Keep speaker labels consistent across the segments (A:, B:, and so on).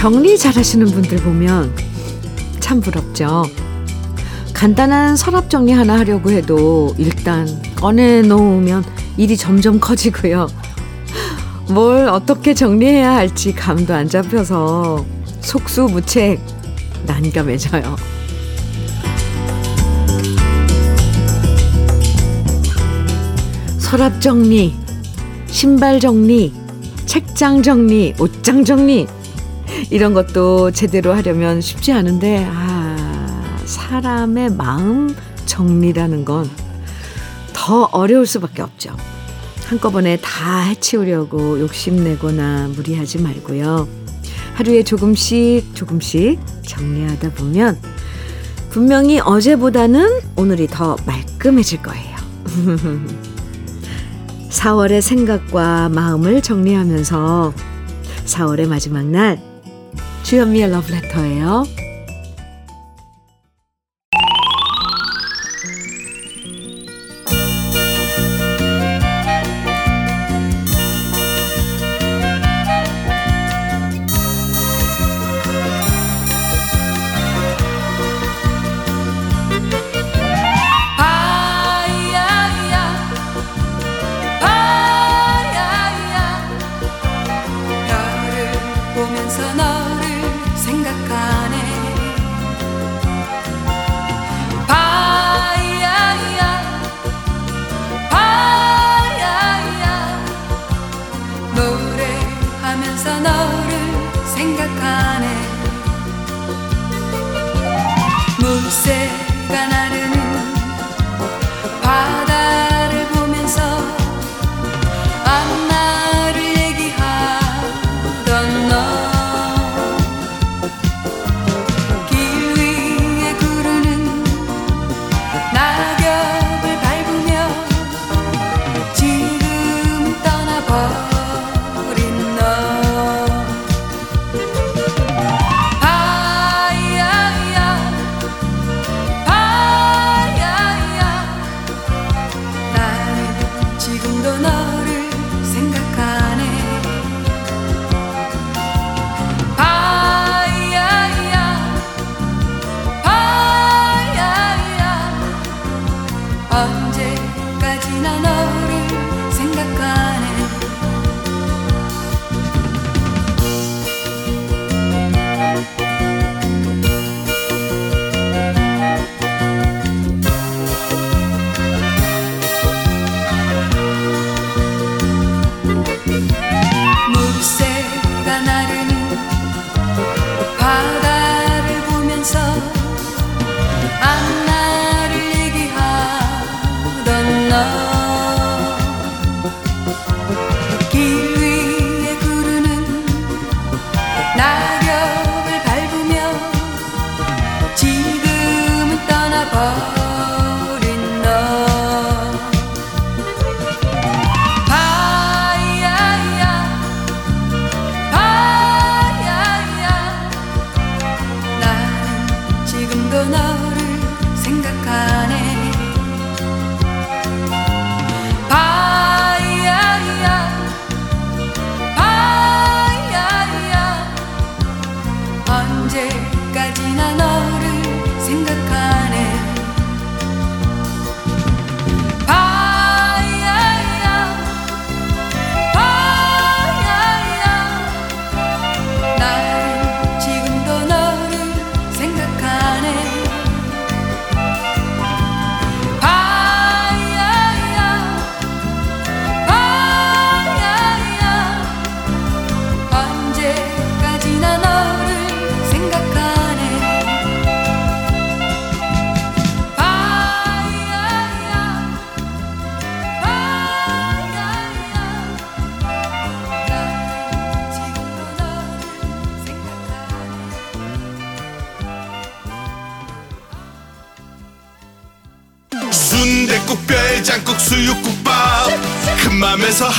A: 정리 잘하시는 분들 보면 참 부럽죠. 간단한 서랍 정리 하나 하려고 해도 일단 꺼내 놓으면 일이 점점 커지고요. 뭘 어떻게 정리해야 할지 감도 안 잡혀서 속수무책 난감해져요. 서랍 정리, 신발 정리, 책장 정리, 옷장 정리 이런 것도 제대로 하려면 쉽지 않은데, 아, 사람의 마음 정리라는 건 더 어려울 수밖에 없죠. 한꺼번에 다 해치우려고 욕심내거나 무리하지 말고요. 하루에 조금씩 조금씩 정리하다 보면 분명히 어제보다는 오늘이 더 말끔해질 거예요. 4월의 생각과 마음을 정리하면서 4월의 마지막 날 주현미의 러브레터예요.
B: 순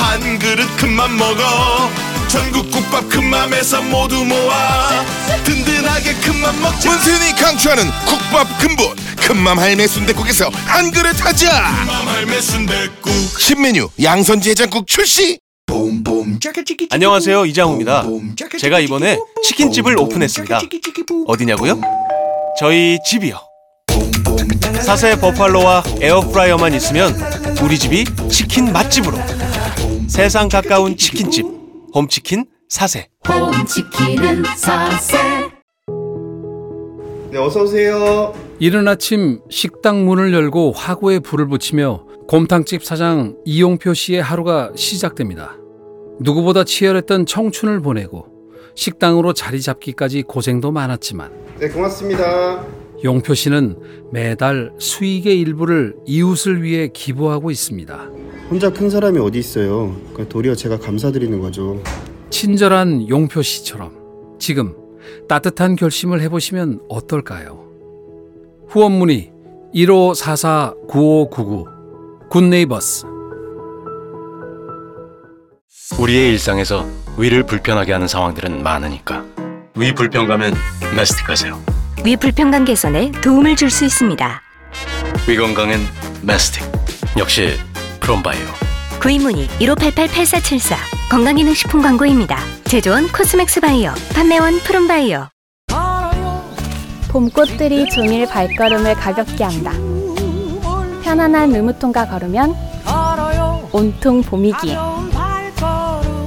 B: 한 그릇 큰맘 먹어. 전국 국밥 큰맘에서 모두 모아. 든든하게 큰맘 먹자.
C: 문세윤이 강추하는 국밥 근본 큰맘 할매 순대국에서 한 그릇 하자.
B: 큰맘 할매 순댓국.
C: 신메뉴 양선지 해장국 출시.
D: 안녕하세요 이장우입니다. 제가 이번에 치킨집을 오픈했습니다. 어디냐고요? 저희 집이요. 사세 버팔로와 에어프라이어만 있으면 우리 집이 치킨 맛집으로 세상 가까운 치킨집 홈치킨 사세.
E: 홈치킨은 사세
F: 네, 어서 오세요.
G: 이른 아침 식당 문을 열고 화구에 불을 붙이며 곰탕집 사장 이용표 씨의 하루가 시작됩니다. 누구보다 치열했던 청춘을 보내고 식당으로 자리 잡기까지 고생도 많았지만
F: 네, 고맙습니다.
G: 용표 씨는 매달 수익의 일부를 이웃을 위해 기부하고 있습니다.
F: 혼자 큰 사람이 어디 있어요. 그러니까 도리어 제가 감사드리는 거죠.
G: 친절한 용표 씨처럼 지금 따뜻한 결심을 해보시면 어떨까요? 후원 문의 1544-9599 굿네이버스
H: 우리의 일상에서 위를 불편하게 하는 상황들은 많으니까 위 불편감은 메스틱 하세요.
I: 위 불편감 개선에 도움을 줄 수 있습니다.
H: 위 건강엔 메스틱. 역시 프롬바이오.
I: 구입 문의 1588-8474 건강기능식품 광고입니다. 제조원 코스맥스 바이오 판매원 프롬바이오
J: 봄꽃들이 종일 발걸음을 가볍게 한다. 편안한 르무통과 걸으면 온통 봄이기에.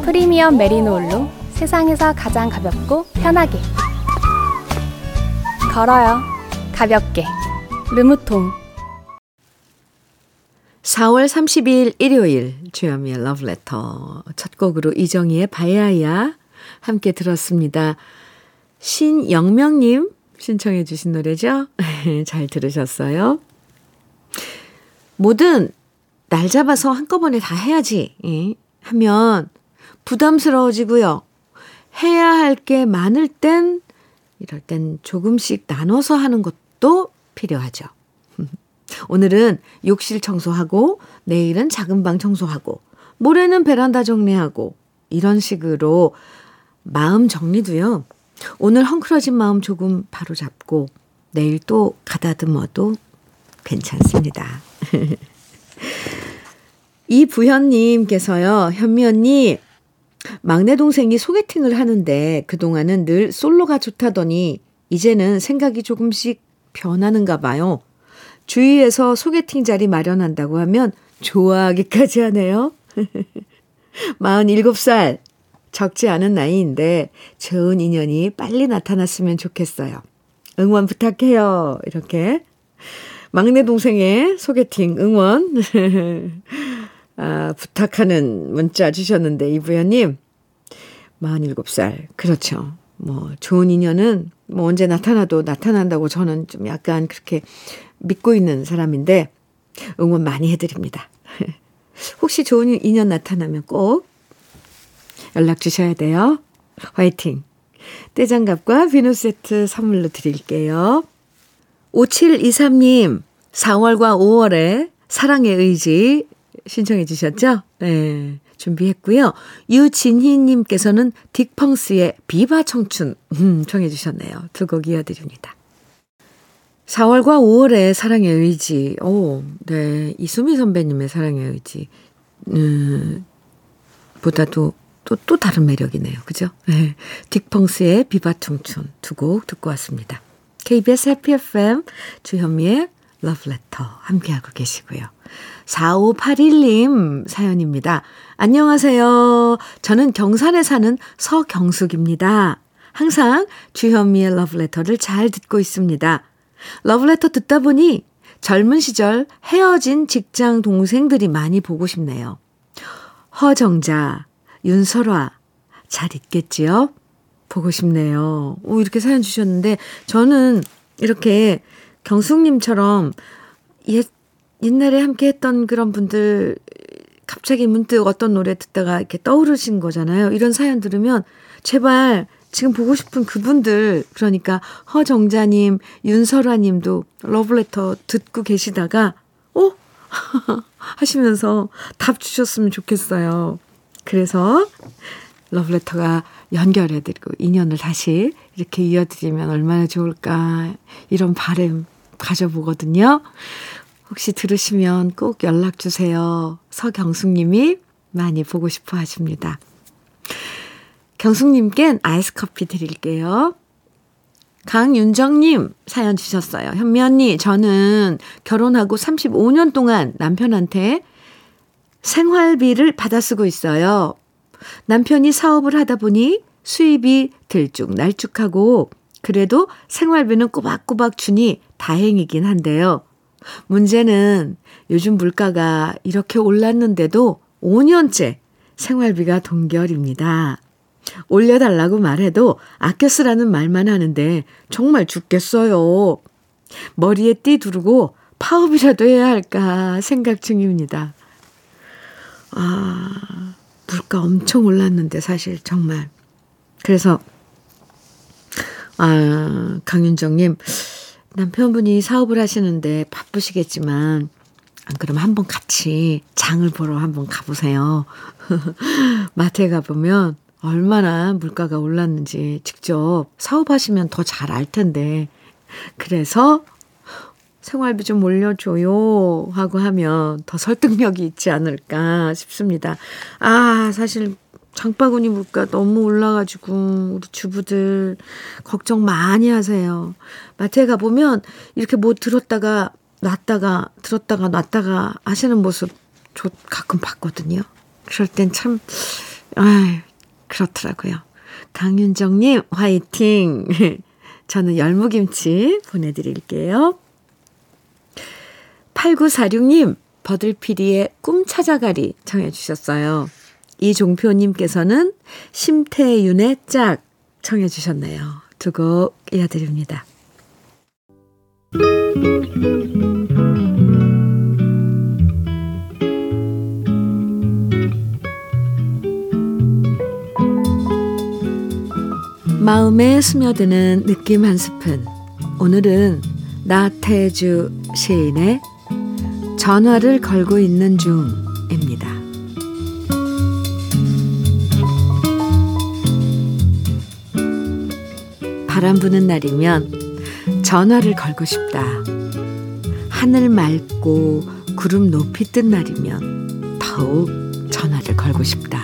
J: 프리미엄 메리노울로 세상에서 가장 가볍고 편하게. 걸어요. 가볍게. 르무통.
A: 4월 30일 일요일 주현미의 러브레터 첫 곡으로 이정희의 바야야 함께 들었습니다. 신영명님 신청해 주신 노래죠? 잘 들으셨어요? 뭐든 날 잡아서 한꺼번에 다 해야지 예, 하면 부담스러워지고요. 해야 할 게 많을 땐 이럴 땐 조금씩 나눠서 하는 것도 필요하죠. 오늘은 욕실 청소하고 내일은 작은 방 청소하고 모레는 베란다 정리하고 이런 식으로 마음 정리도요. 오늘 헝클어진 마음 조금 바로 잡고 내일 또 가다듬어도 괜찮습니다. 이부현님께서요, 현미 언니, 막내 동생이 소개팅을 하는데 그동안은 늘 솔로가 좋다더니 이제는 생각이 조금씩 변하는가 봐요. 주위에서 소개팅 자리 마련한다고 하면 좋아하기까지 하네요. 47살. 적지 않은 나이인데 좋은 인연이 빨리 나타났으면 좋겠어요. 응원 부탁해요. 이렇게. 막내 동생의 소개팅 응원 아, 부탁하는 문자 주셨는데 이부연님 47살 그렇죠. 뭐 좋은 인연은 뭐 언제 나타나도 나타난다고 저는 좀 약간 그렇게 믿고 있는 사람인데 응원 많이 해드립니다. 혹시 좋은 인연 나타나면 꼭 연락 주셔야 돼요. 화이팅! 떼장갑과 비누 세트 선물로 드릴게요. 5723님, 4월과 5월에 사랑의 의지 신청해 주셨죠? 네, 준비했고요. 유진희님께서는 딕펑스의 비바 청춘 음, 청해 주셨네요. 두 곡 이어드립니다. 4월과 5월에 사랑의 의지. 오, 네. 이수미 선배님의 사랑의 의지. 음, 보다도 또, 또 다른 매력이네요. 그죠? 네. 딕펑스의 비바 청춘 두 곡 듣고 왔습니다. KBS 해피 FM 주현미의 러브레터 함께하고 계시고요. 4581님 사연입니다. 안녕하세요. 저는 경산에 사는 서경숙입니다. 항상 주현미의 러브레터를 잘 듣고 있습니다. 러브레터 듣다 보니 젊은 시절 헤어진 직장 동생들이 많이 보고 싶네요. 허정자, 윤설화, 잘 있겠지요? 보고 싶네요. 오, 이렇게 사연 주셨는데, 저는 이렇게 경숙님처럼 옛, 옛날에 함께 했던 그런 분들, 갑자기 문득 어떤 노래 듣다가 이렇게 떠오르신 거잖아요. 이런 사연 들으면, 제발 지금 보고 싶은 그분들, 그러니까 허정자님, 윤설화님도 러브레터 듣고 계시다가, 어? 하시면서 답 주셨으면 좋겠어요. 그래서 러브레터가 연결해드리고 인연을 다시 이렇게 이어드리면 얼마나 좋을까 이런 바램 가져보거든요. 혹시 들으시면 꼭 연락 주세요. 서경숙님이 많이 보고 싶어 하십니다. 경숙님껜 아이스 커피 드릴게요. 강윤정님 사연 주셨어요. 현미 언니, 저는 결혼하고 35년 동안 남편한테 생활비를 받아 쓰고 있어요. 남편이 사업을 하다 보니 수입이 들쭉날쭉하고 그래도 생활비는 꼬박꼬박 주니 다행이긴 한데요. 문제는 요즘 물가가 이렇게 올랐는데도 5년째 생활비가 동결입니다. 올려달라고 말해도 아껴 쓰라는 말만 하는데 정말 죽겠어요. 머리에 띠 두르고 파업이라도 해야 할까 생각 중입니다. 아, 물가 엄청 올랐는데 사실 정말. 그래서 아, 강윤정님 남편분이 사업을 하시는데 바쁘시겠지만 안 그러면 한번 같이 장을 보러 한번 가보세요. 마트에 가보면 얼마나 물가가 올랐는지 직접 사업하시면 더 잘 알 텐데. 그래서 생활비 좀 올려줘요 하고 하면 더 설득력이 있지 않을까 싶습니다. 아, 사실 장바구니 물가 너무 올라가지고 우리 주부들 걱정 많이 하세요. 마트에 가보면 이렇게 뭐 들었다가 놨다가 들었다가 놨다가 하시는 모습 저 가끔 봤거든요. 그럴 땐 참, 아 그렇더라고요. 강윤정님, 화이팅! 저는 열무김치 보내드릴게요. 8946님, 버들피디의 꿈 찾아가리 청해주셨어요. 이종표님께서는 심태윤의 짝 청해주셨네요. 두 곡 이어드립니다. 마음에 스며드는 느낌 한 스푼. 오늘은 나태주 시인의 전화를 걸고 있는 중입니다. 바람 부는 날이면 전화를 걸고 싶다. 하늘 맑고 구름 높이 뜬 날이면 더욱 전화를 걸고 싶다.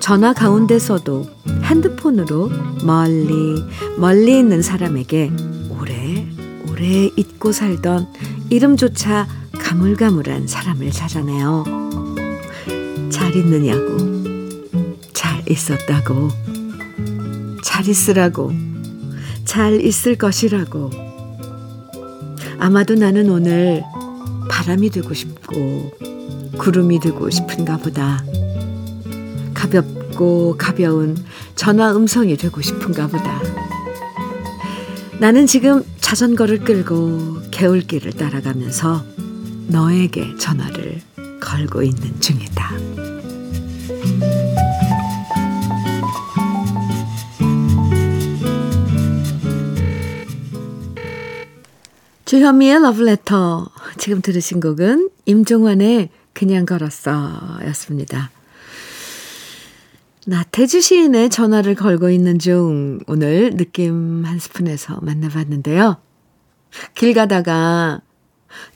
A: 전화 가운데서도 핸드폰으로 멀리 멀리 있는 사람에게 오래 오래 잊고 살던 이름조차 가물가물한 사람을 찾아내요. 잘 있느냐고, 잘 있었다고, 잘 있으라고, 잘 있을 것이라고. 아마도 나는 오늘 바람이 되고 싶고, 구름이 되고 싶은가 보다. 가볍고 가벼운 전화 음성이 되고 싶은가 보다. 나는 지금 자전거를 끌고 개울길을 따라가면서 너에게 전화를 걸고 있는 중이다. 주현미의 러브레터. 지금 들으신 곡은 임종환의 그냥 걸었어 였습니다. 나태주 시인의 전화를 걸고 있는 중 오늘 느낌 한 스푼에서 만나봤는데요. 길 가다가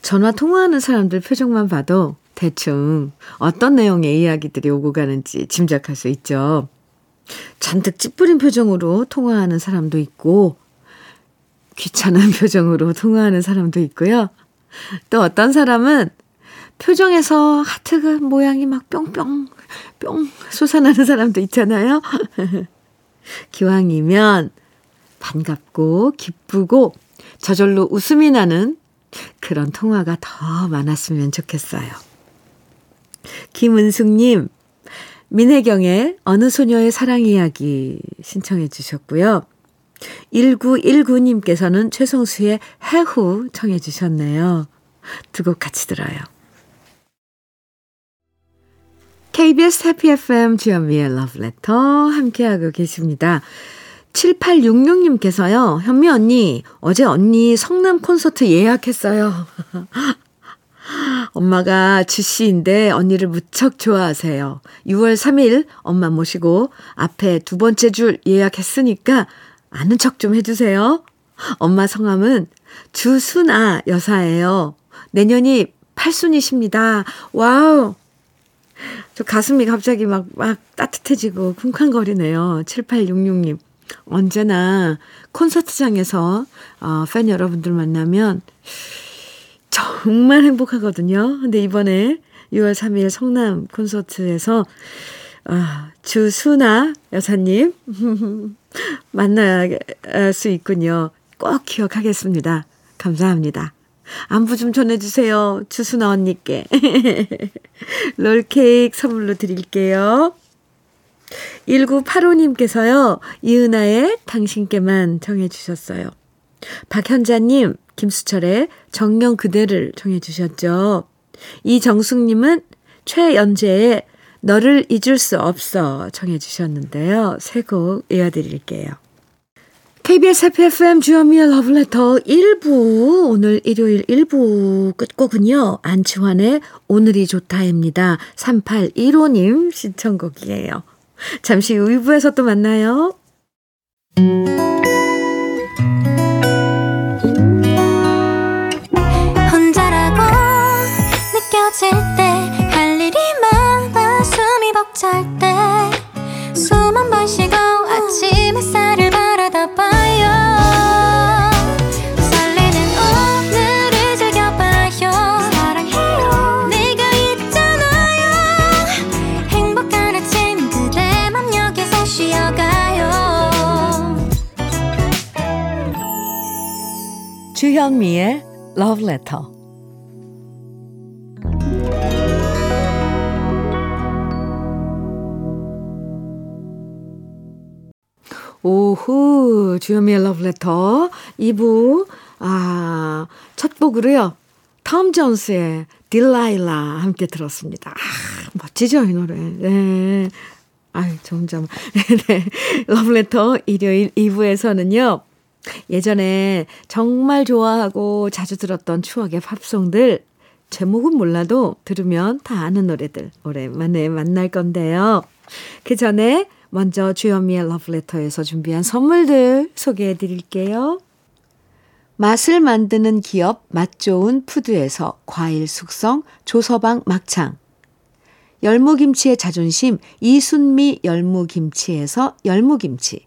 A: 전화 통화하는 사람들 표정만 봐도 대충 어떤 내용의 이야기들이 오고 가는지 짐작할 수 있죠. 잔뜩 찌푸린 표정으로 통화하는 사람도 있고 귀찮은 표정으로 통화하는 사람도 있고요. 또 어떤 사람은 표정에서 하트가 모양이 막 뿅뿅 뿅 솟아나는 사람도 있잖아요. 기왕이면 반갑고 기쁘고 저절로 웃음이 나는 그런 통화가 더 많았으면 좋겠어요. 김은숙님, 민혜경의 어느 소녀의 사랑 이야기 신청해 주셨고요. 1919님께서는 최성수의 해후 청해 주셨네요. 두 곡 같이 들어요. KBS 해피 FM 주현미의 러브레터 함께하고 계십니다. 7866님께서요. 현미 언니, 어제 언니 성남 콘서트 예약했어요. 엄마가 주씨인데 언니를 무척 좋아하세요. 6월 3일 엄마 모시고 앞에 두 번째 줄 예약했으니까 아는 척 좀 해주세요. 엄마 성함은 주순아 여사예요. 내년이 팔순이십니다. 와우! 저 가슴이 갑자기 막, 막 따뜻해지고 쿵쾅거리네요. 7866님. 언제나 콘서트장에서 어, 팬 여러분들 만나면 정말 행복하거든요. 근데 이번에 6월 3일 성남 콘서트에서 아, 주수나 여사님 만날 수 있군요. 꼭 기억하겠습니다. 감사합니다. 안부 좀 전해주세요. 주수나 언니께. 롤케이크 선물로 드릴게요. 1985님께서요, 이은아의 당신께만 정해주셨어요. 박현자님, 김수철의 정령 그대를 정해주셨죠. 이정숙님은 최연재의 너를 잊을 수 없어 정해주셨는데요. 새곡 이어드릴게요. KBS FFM 주현미의 러브레터 1부, 오늘 일요일 1부 끝곡은요, 안치환의 오늘이 좋다입니다. 3815님 신청곡이에요. 잠시 후 2부에서 또 만나요. 주현미의 Love Letter. 오후 주현미의 Love Letter 2부 아, 첫 곡으로요. 톰 존스의 딜라일라 함께 들었습니다. 아, 멋지죠, 이 노래. 네. 아유, 저 혼자. 네. 러브레터 일요일 2부에서는요. 예전에 정말 좋아하고 자주 들었던 추억의 팝송들 제목은 몰라도 들으면 다 아는 노래들 오랜만에 만날 건데요. 그 전에 먼저 주현미의 러브레터에서 준비한 선물들 소개해 드릴게요. 맛을 만드는 기업 맛좋은 푸드에서 과일 숙성 조서방 막창 열무김치의 자존심 이순미 열무김치에서 열무김치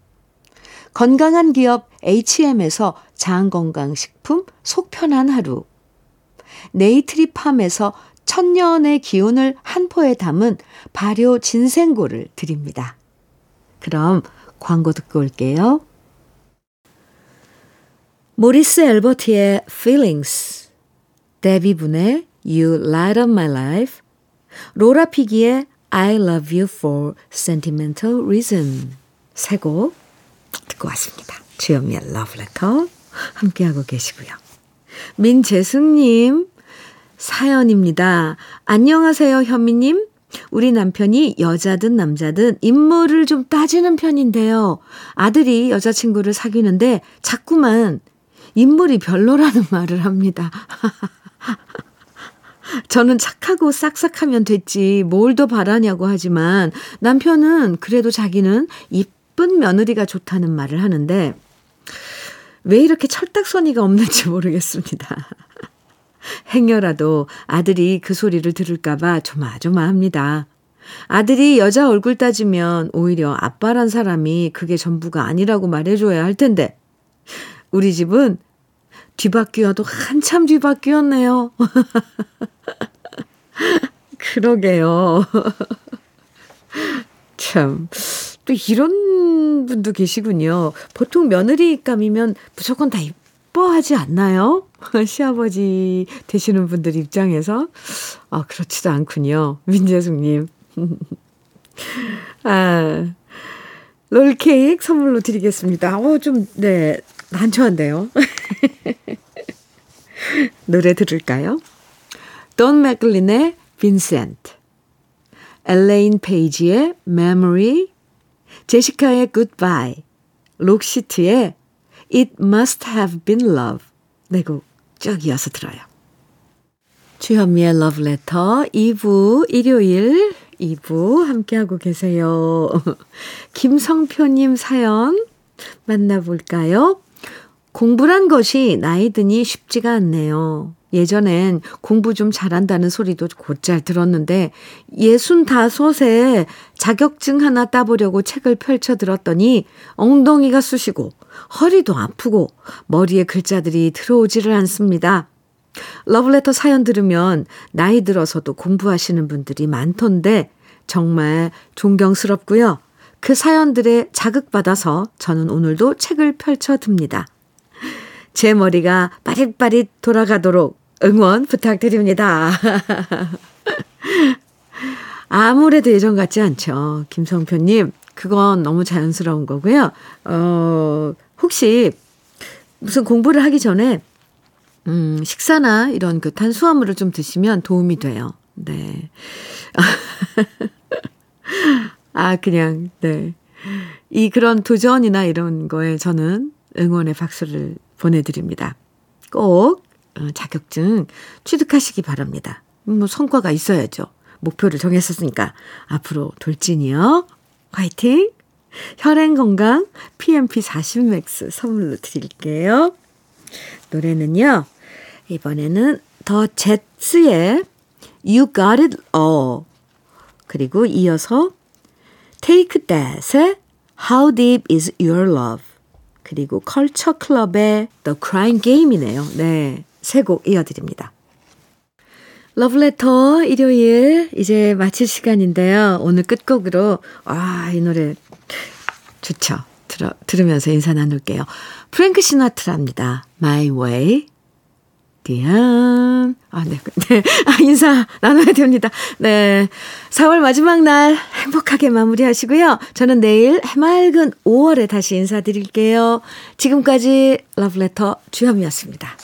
A: 건강한 기업 HM에서 장건강식품 속편한 하루, 네이트리팜에서 천년의 기운을 한 포에 담은 발효 진생고를 드립니다. 그럼 광고 듣고 올게요. 모리스 엘버트의 Feelings, 데비 분의 You Light Up My Life, 로라 피기의 I Love You For Sentimental Reason 세곡 듣고 왔습니다. 주현미의 Letter 함께하고 계시고요. 민재승님 사연입니다. 안녕하세요 현미님. 우리 남편이 여자든 남자든 인물을 좀 따지는 편인데요. 아들이 여자친구를 사귀는데 자꾸만 인물이 별로라는 말을 합니다. 저는 착하고 싹싹하면 됐지 뭘 더 바라냐고 하지만 남편은 그래도 자기는 이쁜 며느리가 좋다는 말을 하는데 왜 이렇게 철딱서니가 없는지 모르겠습니다. 행여라도 아들이 그 소리를 들을까봐 조마조마합니다. 아들이 여자 얼굴 따지면 오히려 아빠란 사람이 그게 전부가 아니라고 말해줘야 할 텐데 우리 집은 뒤바뀌어도 한참 뒤바뀌었네요. 그러게요. 참, 또 이런 분도 계시군요. 보통 며느리감이면 무조건 다 이뻐하지 않나요? 시아버지 되시는 분들 입장에서. 아, 그렇지도 않군요. 민재숙님. 아, 롤케이크 선물로 드리겠습니다. 어, 좀, 네, 난처한데요. 노래 들을까요? 돈 맥글린의 빈센트, 엘레인 페이지의 Memory, 제시카의 Goodbye, 록시트의 It Must Have Been Love 네곡 쭉 이어서 들어요. 주현미의 Love Letter 2부 일요일 2부 함께하고 계세요. 김성표님 사연 만나볼까요? 공부란 것이 나이 드니 쉽지가 않네요. 예전엔 공부 좀 잘한다는 소리도 곧잘 들었는데 예순 다섯에 자격증 하나 따보려고 책을 펼쳐 들었더니 엉덩이가 쑤시고 허리도 아프고 머리에 글자들이 들어오지를 않습니다. 러블레터 사연 들으면 나이 들어서도 공부하시는 분들이 많던데 정말 존경스럽고요. 그 사연들에 자극받아서 저는 오늘도 책을 펼쳐 듭니다. 제 머리가 빠릿빠릿 돌아가도록 응원 부탁드립니다. 아무래도 예전 같지 않죠. 김성표님. 그건 너무 자연스러운 거고요. 어, 혹시 무슨 공부를 하기 전에, 음, 식사나 이런 그 탄수화물을 좀 드시면 도움이 돼요. 네. 아, 그냥, 네. 이 그런 도전이나 이런 거에 저는 응원의 박수를 보내드립니다. 꼭 어, 자격증 취득하시기 바랍니다. 뭐 성과가 있어야죠. 목표를 정했었으니까 앞으로 돌진이요. 화이팅! 혈행 건강 PMP 40 맥스 선물로 드릴게요. 노래는요. 이번에는 더 제츠의 You Got It All 그리고 이어서 Take That의 How Deep Is Your Love 그리고 컬처 클럽의 The Crying Game이네요. 네. 세 곡 이어드립니다. 러브레터 일요일 이제 마칠 시간인데요. 오늘 끝곡으로 아, 이 노래 좋죠. 들어, 들으면서 인사 나눌게요. 프랭크 시나트라입니다. My Way. 디안. 아, 네. 네. 아, 인사 나눠야 됩니다. 네. 4월 마지막 날 행복하게 마무리하시고요. 저는 내일 해맑은 5월에 다시 인사드릴게요. 지금까지 러브레터 주현미였습니다.